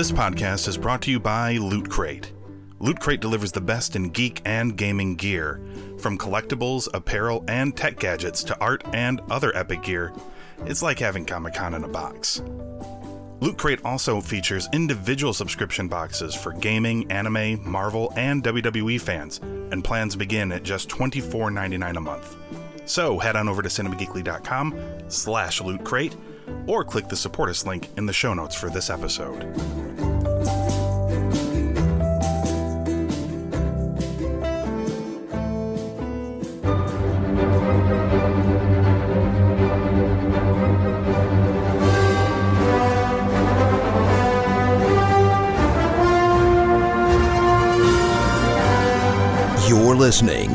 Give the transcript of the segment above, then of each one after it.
This podcast is brought to you by Loot Crate. Loot Crate delivers the best in geek and gaming gear, from collectibles, apparel, and tech gadgets to art and other epic gear. It's like having Comic Con in a box. Loot Crate also features individual subscription boxes for gaming, anime, Marvel, and WWE fans, and plans begin at just $24.99 a month. So head on over to cinemageekly.com slash loot crate or click the support us link in the show notes for this episode.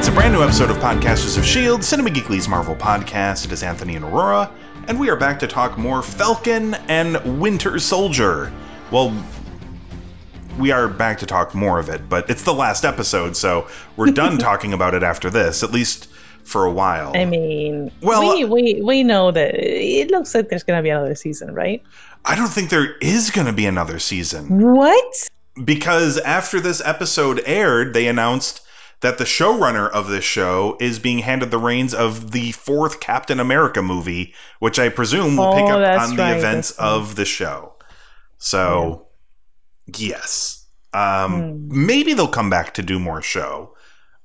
It's a brand new episode of Podcasters of S.H.I.E.L.D., Cinema Geekly's Marvel podcast. It is Anthony and Aurora, and we are back to talk more Falcon and Winter Soldier. Well, we are back to talk more of it, but it's the last episode, so we're done talking about it after this, at least for a while. I mean, Well, we, uh, we we know that it looks like there's going to be another season, right? I don't think there is going to be another season. What? because after this episode aired, they announced that the showrunner of this show is being handed the reins of the fourth Captain America movie, which I presume will pick Oh, up that's on the right, events of the show. So, yes. Um, Maybe they'll come back to do more show.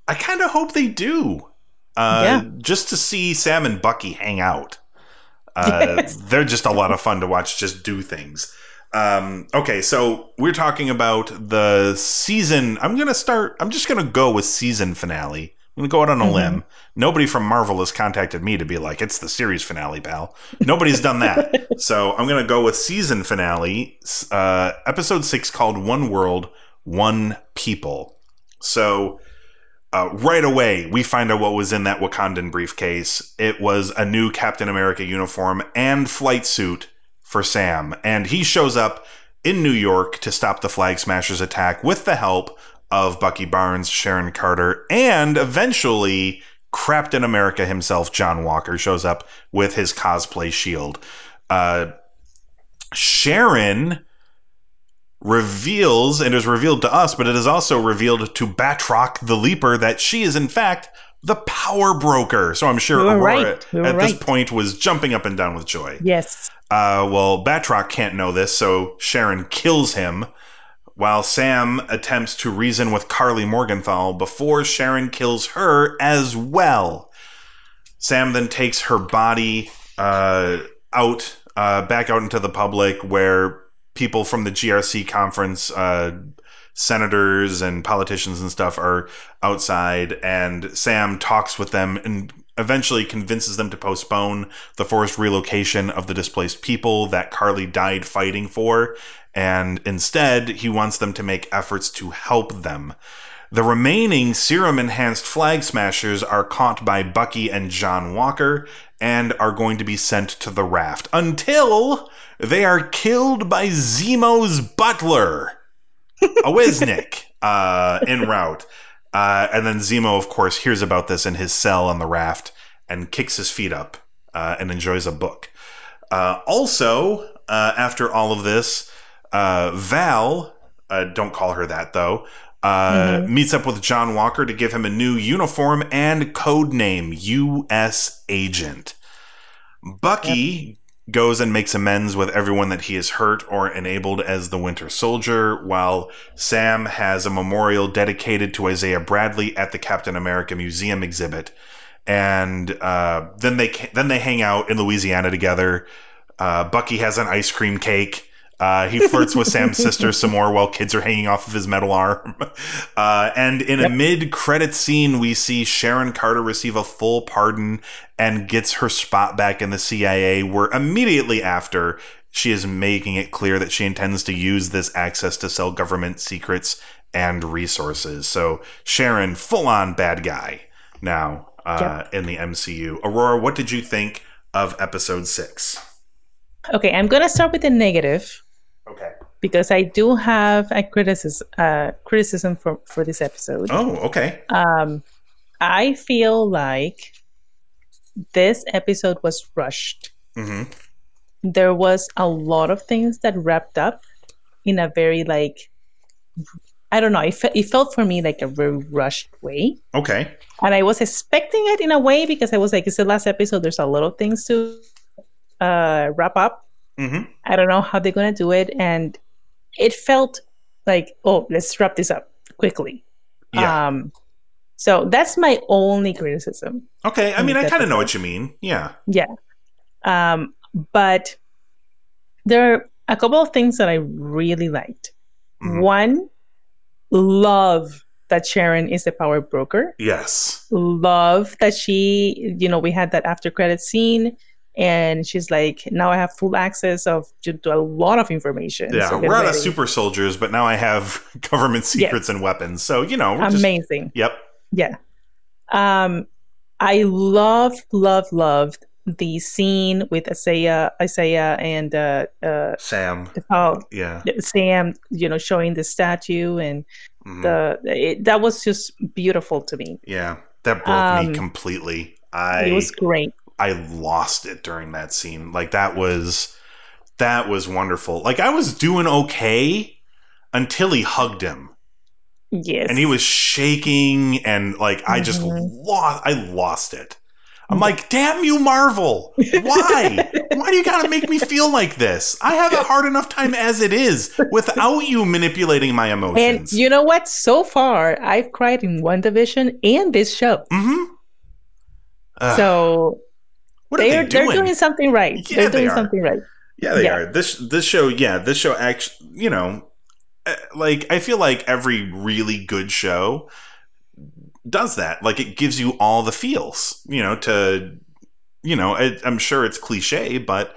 I kind of hope they do. Uh, Yeah. Just to see Sam and Bucky hang out. Uh, Yes. They're just a lot of fun to watch just do things. Um, okay, so we're talking about the season. I'm going to start, I'm just going to go with season finale. I'm going to go out on a Mhm. limb. Nobody from Marvel has contacted me to be like, it's the series finale, pal. Nobody's done that. so I'm going to go with season finale, uh, episode six called One World, One People. So uh, right away, we find out what was in that Wakandan briefcase. It was a new Captain America uniform and flight suit for Sam. And he shows up in New York to stop the Flag Smashers attack with the help of Bucky Barnes, Sharon Carter, and eventually Captain America himself, John Walker, shows up with his cosplay shield. Uh, Sharon reveals, and is revealed to us, but it is also revealed to Batroc the Leaper that she is, in fact, the power broker. So I'm sure were Aurora right. Were at this point was jumping up and down with joy. Yes. Uh, well, Batroc can't know this, so Sharon kills him while Sam attempts to reason with Karli Morgenthau before Sharon kills her as well. Sam then takes her body uh, out, uh, back out into the public where people from the GRC conference, uh, senators and politicians and stuff are outside, and Sam talks with them and eventually convinces them to postpone the forced relocation of the displaced people that Karli died fighting for, and instead he wants them to make efforts to help them. The remaining serum enhanced flag smashers are caught by Bucky and John Walker and are going to be sent to the raft until they are killed by Zemo's butler, a Oeznik, uh, en route. Uh, and then Zemo, of course, hears about this in his cell on the raft and kicks his feet up uh, and enjoys a book. Uh, also, uh, after all of this, uh, Val, uh, don't call her that though, uh, meets up with John Walker to give him a new uniform and code name U.S. Agent. Bucky goes and makes amends with everyone that he has hurt or enabled as the Winter Soldier, while Sam has a memorial dedicated to Isaiah Bradley at the Captain America Museum exhibit. and uh, then they then they hang out in Louisiana together. Uh, Bucky has an ice cream cake. Uh, he flirts with Sam's sister some more while kids are hanging off of his metal arm. Uh, and in a mid credit scene, we see Sharon Carter receive a full pardon and gets her spot back in the CIA, where immediately after, she is making it clear that she intends to use this access to sell government secrets and resources. So, Sharon, full on bad guy now uh, in the MCU. Aurora, what did you think of episode six? Okay, I'm gonna start with the negative Okay. because I do have a criticism uh, criticism for for this episode. Oh, okay. Um, I feel like this episode was rushed. hmm There was a lot of things that wrapped up in a very like I don't know. It, fe- it felt for me like a very rushed way, Okay. and I was expecting it in a way because I was like, "It's the last episode. There's a lot of things to uh, wrap up." Hmm I don't know how they're gonna do it, and it felt like, "Oh, let's wrap this up quickly." Yeah. Um, so that's my only criticism. okay. I mean, I kind of know what you mean. Yeah. Yeah. Um, but there are a couple of things that I really liked. Mhm. One, love that Sharon is the power broker. Yes. Love that she, you know, we had that after credit scene and she's like, now I have full access of to, a lot of information. Yeah. So we're out of ready. super soldiers, but now I have government secrets and weapons. So, you know, we're just. amazing. Yep. Yeah. Um, I love, love, loved the scene with Isaiah, Isaiah and uh, uh, Sam. oh, Yeah. Sam, you know, showing the statue and Mhm. the it, that was just beautiful to me. Yeah. That broke Um, me completely. I it was great. I lost it during that scene. Like that was that was wonderful. Like I was doing okay until he hugged him. Yes, And he was shaking and like I just Mhm. lost I lost it. I'm like, damn you, Marvel. Why? Why do you gotta make me feel like this? I have a hard enough time as it is without you manipulating my emotions. And you know what? So far, I've cried in WandaVision and this show. mm-hmm. So what are they're they they're doing? doing something right. Yeah, they're they doing are. something right. Yeah, they Yeah. are. This this show, yeah, this show actually, you know, eh, like I feel like every really good show does that. Like it gives you all the feels, you know, to you know, I, I'm sure it's cliche, but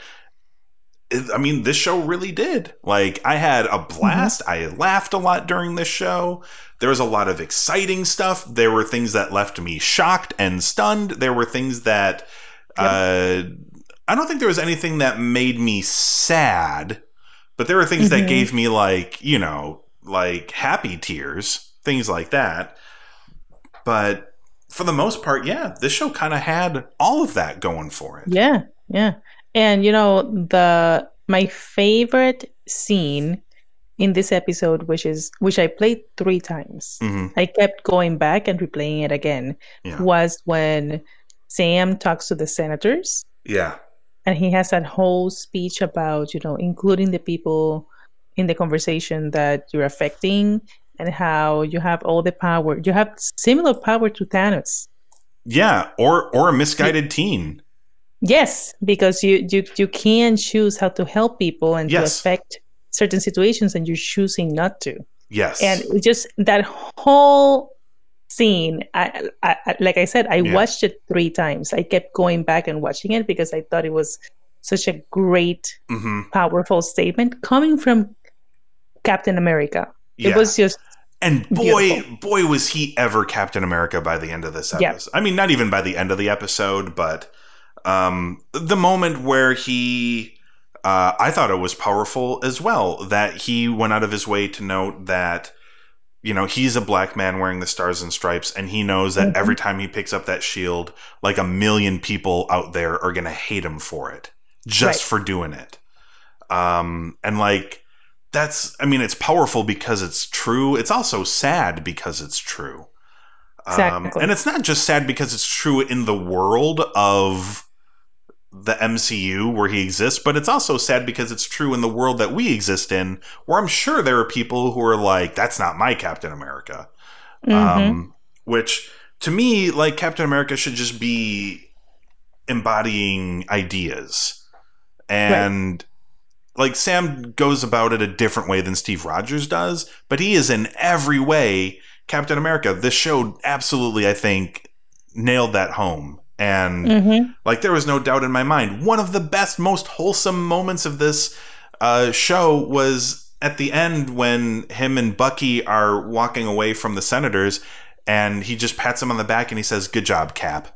it, I mean, this show really did. Like I had a blast. I laughed a lot during this show. There was a lot of exciting stuff. There were things that left me shocked and stunned. There were things that uh I don't think there was anything that made me sad, but there were things that Mhm. gave me like, you know, like happy tears, things like that. But for the most part, yeah, this show kind of had all of that going for it. Yeah, yeah. And you know, the my favorite scene in this episode, which is which I played three times. hmm I kept going back and replaying it again, Yeah. was when Sam talks to the senators Yeah. and he has that whole speech about, you know, including the people in the conversation that you're affecting and how you have all the power. You have similar power to Thanos. Yeah, or or a misguided teen. Yes, because you you you can choose how to help people and to affect certain situations, and you're choosing not to. Yes. And just that whole scene, I, I, I like I said, I Yeah. watched it three times. I kept going back and watching it because I thought it was such a great, hmm powerful statement coming from Captain America. yeah. It was just And boy, Beautiful. boy, was he ever Captain America by the end of this Yeah. episode. I mean, not even by the end of the episode, but um, the moment where he, uh, I thought it was powerful as well that he went out of his way to note that, you know, he's a black man wearing the stars and stripes, and he knows that every time he picks up that shield, like a million people out there are going to hate him for it, just Right. for doing it. Um, and like, that's i mean it's powerful because it's true it's also sad because it's true um, Exactly. and it's not just sad because it's true in the world of the mcu where he exists but it's also sad because it's true in the world that we exist in where i'm sure there are people who are like that's not my captain america mhm. um, which to me, like Captain America should just be embodying ideas. And like Sam goes about it a different way than Steve Rogers does, but he is in every way Captain America. This show absolutely, I think, nailed that home. And Mhm. like there was no doubt in my mind. One of the best, most wholesome moments of this uh, show was at the end when him and Bucky are walking away from the senators, and he just pats him on the back and he says, "Good job, Cap."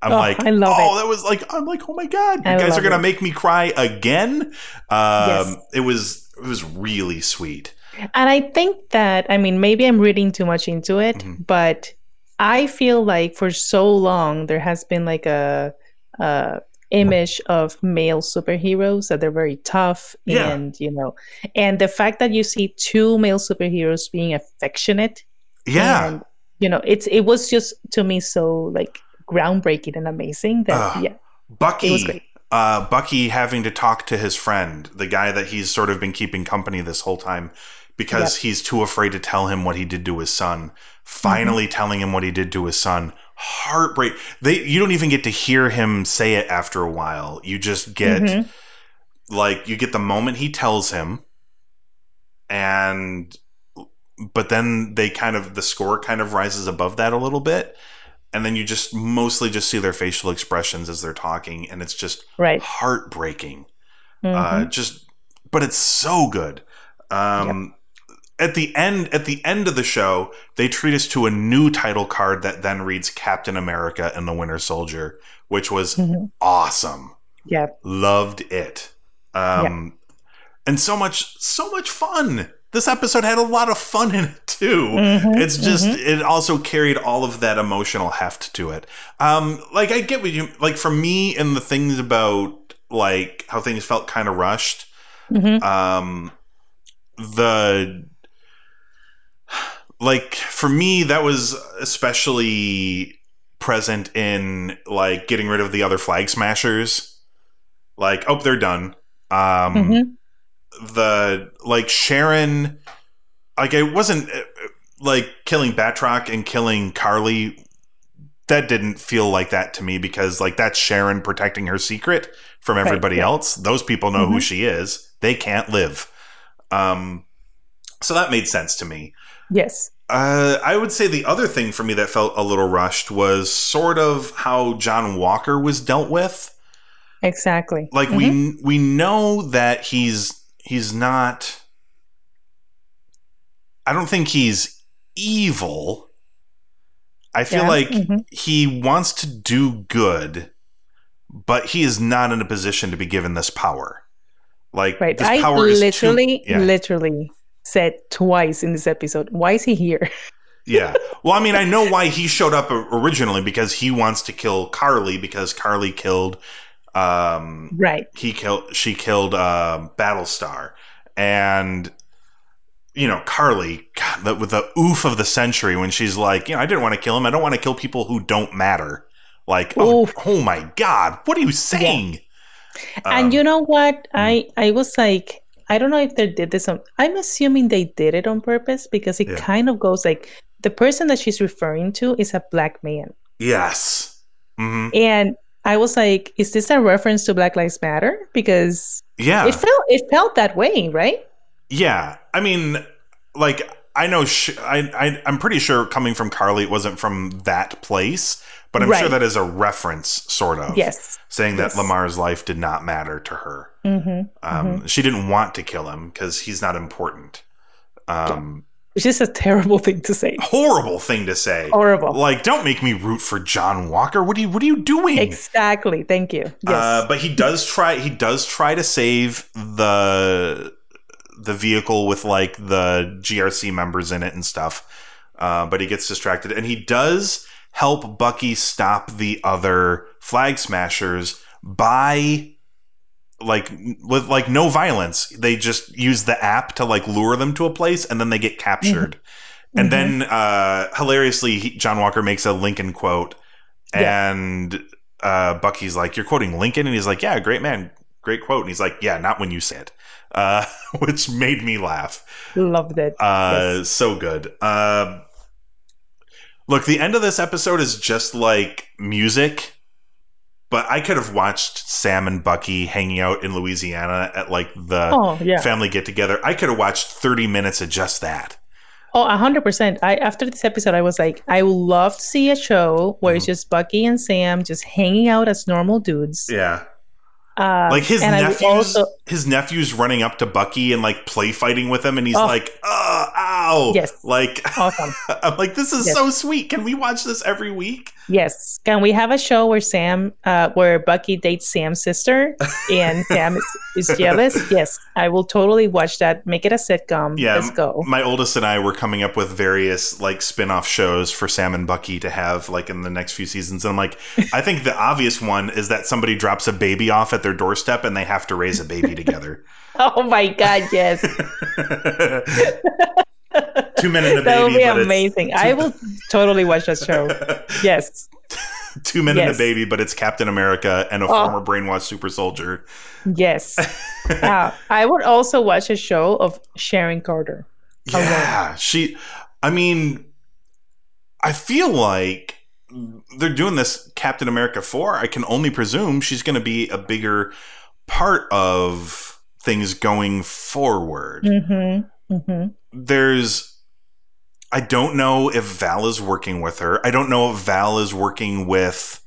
I'm Oh, like, I love oh, it. that was like, I'm like, oh my god, you I guys are gonna it. make me cry again. Um, Yes. It was, it was really sweet. And I think that, I mean, maybe I'm reading too much into it, Mhm. but I feel like for so long there has been like a, a image of male superheroes that they're very tough Yeah. and you know and the fact that you see two male superheroes being affectionate Yeah, and you know it's it was just to me so like groundbreaking and amazing that Ah. yeah Bucky. it was great. uh, Bucky having to talk to his friend, the guy that he's sort of been keeping company this whole time, because he's too afraid to tell him what he did to his son. Finally, Mm-hmm. telling him what he did to his son. Heartbreak. They you don't even get to hear him say it after a while. You just get Mhm. like you get the moment he tells him, and but then they kind of the score kind of rises above that a little bit. And then you just mostly just see their facial expressions as they're talking, and it's just right heartbreaking. Mhm. Uh, just, but it's so good. Um, At the end, at the end of the show, they treat us to a new title card that then reads Captain America and the Winter Soldier, which was Mhm. awesome. yeah Loved it. Um, and so much, so much fun. This episode had a lot of fun in it too. Mhm, It's just mhm. it also carried all of that emotional heft to it. Um, like I get what you like for me and the things about like how things felt kind of rushed. Mhm. Um, the like for me that was especially present in like getting rid of the other flag smashers. Like oh they're done. Um, Mhm. the like Sharon, like it wasn't uh, like killing Batroc and killing Karli. That didn't feel like that to me because like that's Sharon protecting her secret from everybody yeah. else. Those people know who Mhm. she is. They can't live. Um, so that made sense to me. Yes Uh, I would say the other thing for me that felt a little rushed was sort of how John Walker was dealt with exactly like Mhm. we we know that he's he's not I don't think he's evil. I feel Yeah, like mhm. he wants to do good, but he is not in a position to be given this power. Like right this i power is too- literally yeah. literally said twice in this episode. Why is he here? Yeah. Well, I mean, I know why he showed up originally because he wants to kill Karli because Karli killed um right. he killed she killed uh, Battlestar. And you know Karli God, the, with the oof of the century when she's like you know I didn't want to kill him. I don't want to kill people who don't matter. Like oh, oh my god. What are you saying? And Um, you know what? i i was like i don't know if they did this on i'm assuming they did it on purpose because it Yeah. kind of goes like the person that she's referring to is a black man. Yes. Hmm and i was like is this a reference to black lives matter? Because yeah. it felt it felt that way right? Yeah, I mean, like I know, sh- I, I I'm pretty sure coming from Karli, it wasn't from that place, but I'm sure that is a reference, sort of. yes. saying that Lemar's life did not matter to her. Hmm Um, She didn't want to kill him because he's not important. Um, which is a terrible thing to say horrible thing to say. horrible Like, don't make me root for John Walker. What are you What are you doing? exactly thank you yes Uh, but he does try. He does try to save the the vehicle with like the GRC members in it and stuff. Uh, but he gets distracted, and he does help Bucky stop the other flag smashers by like with like no violence. They just use the app to like lure them to a place, and then they get captured. And Mhm. then uh, hilariously, he, John Walker makes a Lincoln quote, Yeah. and uh, Bucky's like, "You're quoting Lincoln," and he's like, "Yeah, great man, great quote." And he's like, "Yeah, not when you say it," uh, which made me laugh. loved it Uh, Yes. So good. Uh, Look, the end of this episode is just like music, but I could have watched Sam and Bucky hanging out in Louisiana at like the Oh yeah. family get together. I could have watched 30 minutes of just that. Oh, a hundred percent. I after this episode, I was like, I would love to see a show where it's just Bucky and Sam just hanging out as normal dudes. Yeah. Uh, Like his nephews also- his nephews running up to Bucky and like play fighting with him and he's Oh. like, "Oh, ow." Yes. Like awesome. I'm like this is Yes. so sweet. Can we watch this every week? Yes. Can we have a show where Sam, uh, where Bucky dates Sam's sister and Sam is, is jealous? Yes, I will totally watch that. Make it a sitcom. Yeah, Let's go. My oldest and I were coming up with various like spin-off shows for Sam and Bucky to have like in the next few seasons. And I'm like, I think the obvious one is that somebody drops a baby off at their doorstep and they have to raise a baby together. Oh my God, yes. Two men and a that would baby, be but it's amazing. I will totally watch that show. Yes. two men and a baby, but it's Captain America and a Oh. former brainwashed super soldier. Yes. Uh, I would also watch a show of Sharon Carter. Yeah, she. I mean, I feel like they're doing this Captain America four. I can only presume she's going to be a bigger part of things going forward. Mm-hmm. Mm-hmm. There's. I don't know if Val is working with her. I don't know if Val is working with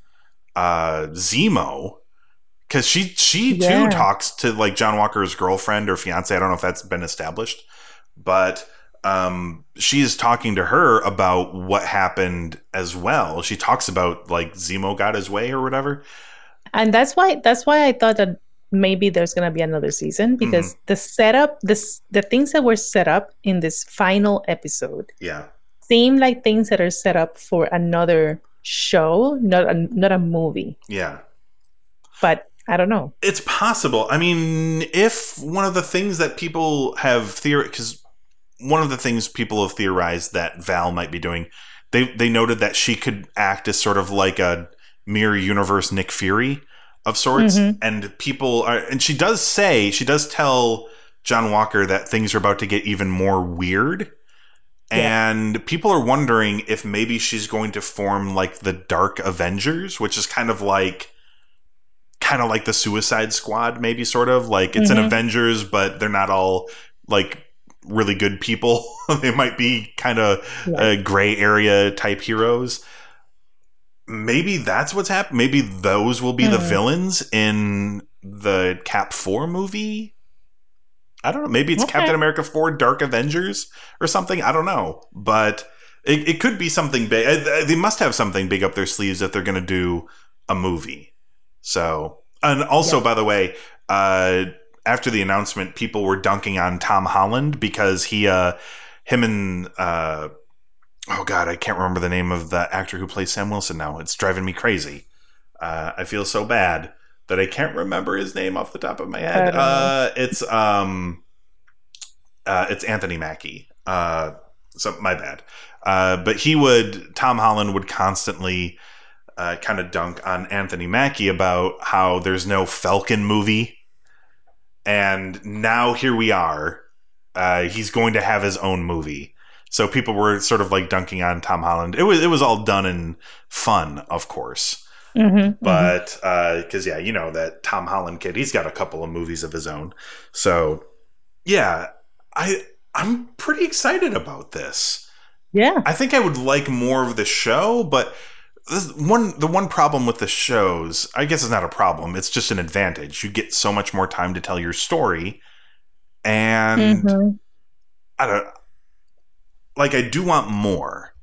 uh Zemo. Cause she she Yeah. too talks to like John Walker's girlfriend or fiance. I don't know if that's been established, but um she's talking to her about what happened as well. She talks about like Zemo got his way or whatever. And that's why that's why I thought that maybe there's gonna be another season because mm-hmm. the setup, this the things that were set up in this final episode Yeah. seem like things that are set up for another show, not a, not a movie. Yeah. But I don't know. It's possible. I mean, if one of the things that people have theorized, because one of the things people have theorized that Val might be doing, they they noted that she could act as sort of like a mirror universe Nick Fury of sorts, Mhm. and people are, and she does say she does tell John Walker that things are about to get even more weird. Yeah. And people are wondering if maybe she's going to form like the Dark Avengers, which is kind of like kind of like the Suicide Squad, maybe sort of like it's an Mhm. Avengers, but they're not all like really good people. they might be kind of Yeah. uh, gray area type heroes. Maybe that's what's happened. Maybe those will be the Mhm. villains in the Cap Four movie. I don't know. Maybe it's Okay. Captain America Four: Dark Avengers or something. I don't know, but it, it could be something big. Uh, They must have something big up their sleeves if they're going to do a movie. So, and also, Yeah. by the way, uh, after the announcement, people were dunking on Tom Holland because he, uh, him and, uh, oh god, I can't remember the name of the actor who plays Sam Wilson now. It's driving me crazy. Uh, I feel so bad that I can't remember his name off the top of my head. Uh, it's um, uh, it's Anthony Mackie. Uh, so my bad. Uh, but he would Tom Holland would constantly uh, kind of dunk on Anthony Mackie about how there's no Falcon movie, and now here we are. Uh, he's going to have his own movie. So people were sort of like dunking on Tom Holland. It was it was all done in fun, of course. Mhm, But because yeah, you know that Tom Holland kid, he's got a couple of movies of his own. So yeah, I I'm pretty excited about this. yeah. I think I would like more of the show, but this one the one problem with the shows, I guess it's not a problem. It's just an advantage. You get so much more time to tell your story, and Mhm. I don't like I do want more.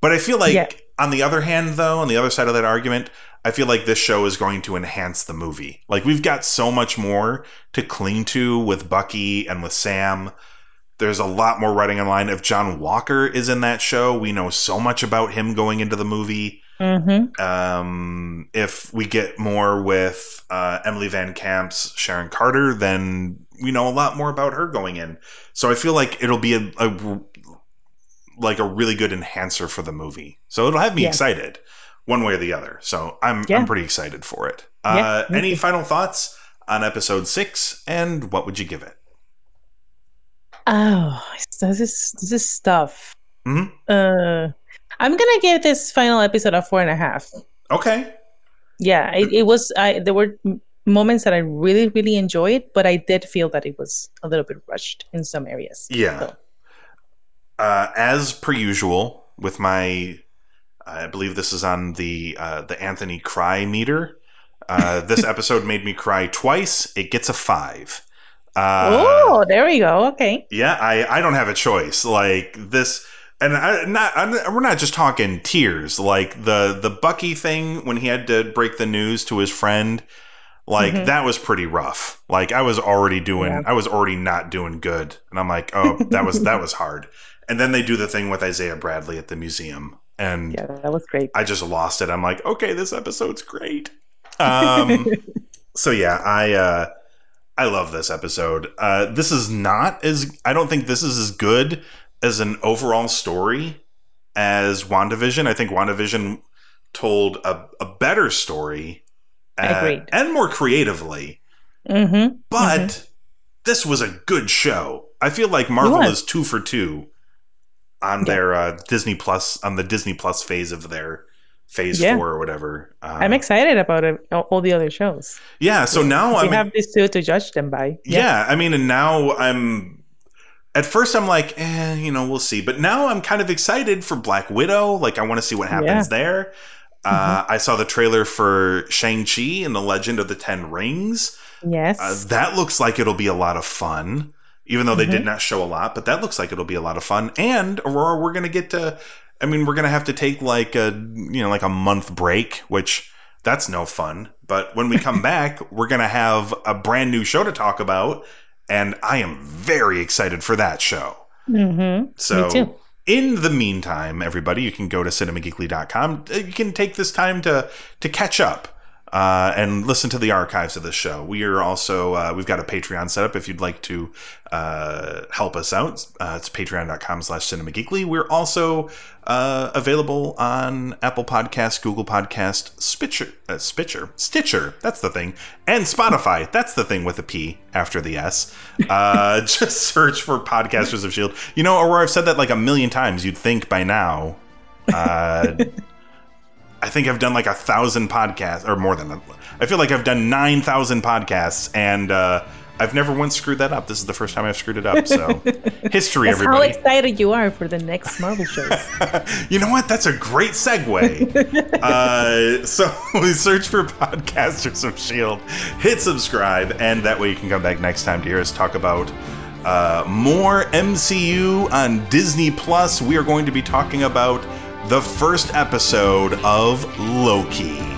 But I feel like Yeah. on the other hand though, on the other side of that argument, I feel like this show is going to enhance the movie. Like we've got so much more to cling to with Bucky and with Sam. There's a lot more writing in line. If John Walker is in that show, we know so much about him going into the movie. Mhm. Um, if we get more with uh, Emily VanCamp's Sharon Carter, then we know a lot more about her going in. So I feel like it'll be a, a like a really good enhancer for the movie. So it'll have me Yeah. excited one way or the other. So I'm Yeah. I'm pretty excited for it. Uh, me any too. final thoughts on episode six, and what would you give it? Oh, this is this is stuff. Mhm. Uh, I'm gonna give this final episode a four and a half. Okay. Yeah, it, it was. I there were moments that I really, really enjoyed, but I did feel that it was a little bit rushed in some areas. Yeah. So, Uh, as per usual, with my, I believe this is on the uh, the Anthony Cry meter. Uh, this episode made me cry twice. It gets a five. Uh, oh, there we go. Okay. Yeah, I I don't have a choice. Like this, and I not I'm, we're not just talking tears. Like the the Bucky thing when he had to break the news to his friend. Like Mhm. that was pretty rough. Like I was already doing, Yeah. I was already not doing good, and I'm like, oh, that was that was hard. And then they do the thing with Isaiah Bradley at the museum, and Yeah, that was great. I just lost it. I'm like, okay, this episode's great. Um, so yeah, I uh, I love this episode. Uh, this is not as I don't think this is as good as an overall story as WandaVision. I think WandaVision told a, a better story uh, and more creatively. Mm-hmm. But this was a good show. I feel like Marvel is two for two on their uh, Disney Plus on the Disney Plus phase of their phase Yeah. four or whatever. Uh, I'm excited about it, all the other shows. yeah. So now we I'm have these two to judge them by. yeah. I mean, and now I'm. At first, I'm like, eh, you know, we'll see. But now I'm kind of excited for Black Widow. Like, I want to see what happens there. Uh, I saw the trailer for Shang Chi and the Legend of the Ten Rings. Yes. Uh, that looks like it'll be a lot of fun, even though they did Mhm. not show a lot. But that looks like it'll be a lot of fun. And Aurora, we're gonna get to. I mean, we're gonna have to take like a you know like a month break, which that's no fun. But when we come back, we're gonna have a brand new show to talk about, and I am very excited for that show. mm-hmm. So, Me too. in the meantime, everybody, you can go to cinemageekly.com. You can take this time to to catch up uh, and listen to the archives of the show. We are also uh, we've got a Patreon set up if you'd like to uh, help us out. Uh, it's patreon.com slash cinemageekly. We're also uh, available on Apple Podcast, Google Podcast, Spitcher, uh, Spitcher, Stitcher. That's the thing, and Spotify. That's the thing with a P after the S. Just search for Podcasters of Shield. You know, Aurora, I've said that like a million times. You'd think by now. I think I've done like a thousand podcasts or more than that. I feel like I've done 9,000 podcasts and uh, I've never once screwed that up. This is the first time I've screwed it up. So, history, That's how excited you are for the next Marvel shows. you know what? That's a great segue. uh, so, we search for Podcasters of S.H.I.E.L.D., hit subscribe, and that way you can come back next time to hear us talk about. Uh, more MCU on Disney Plus. We are going to be talking about the first episode of Loki.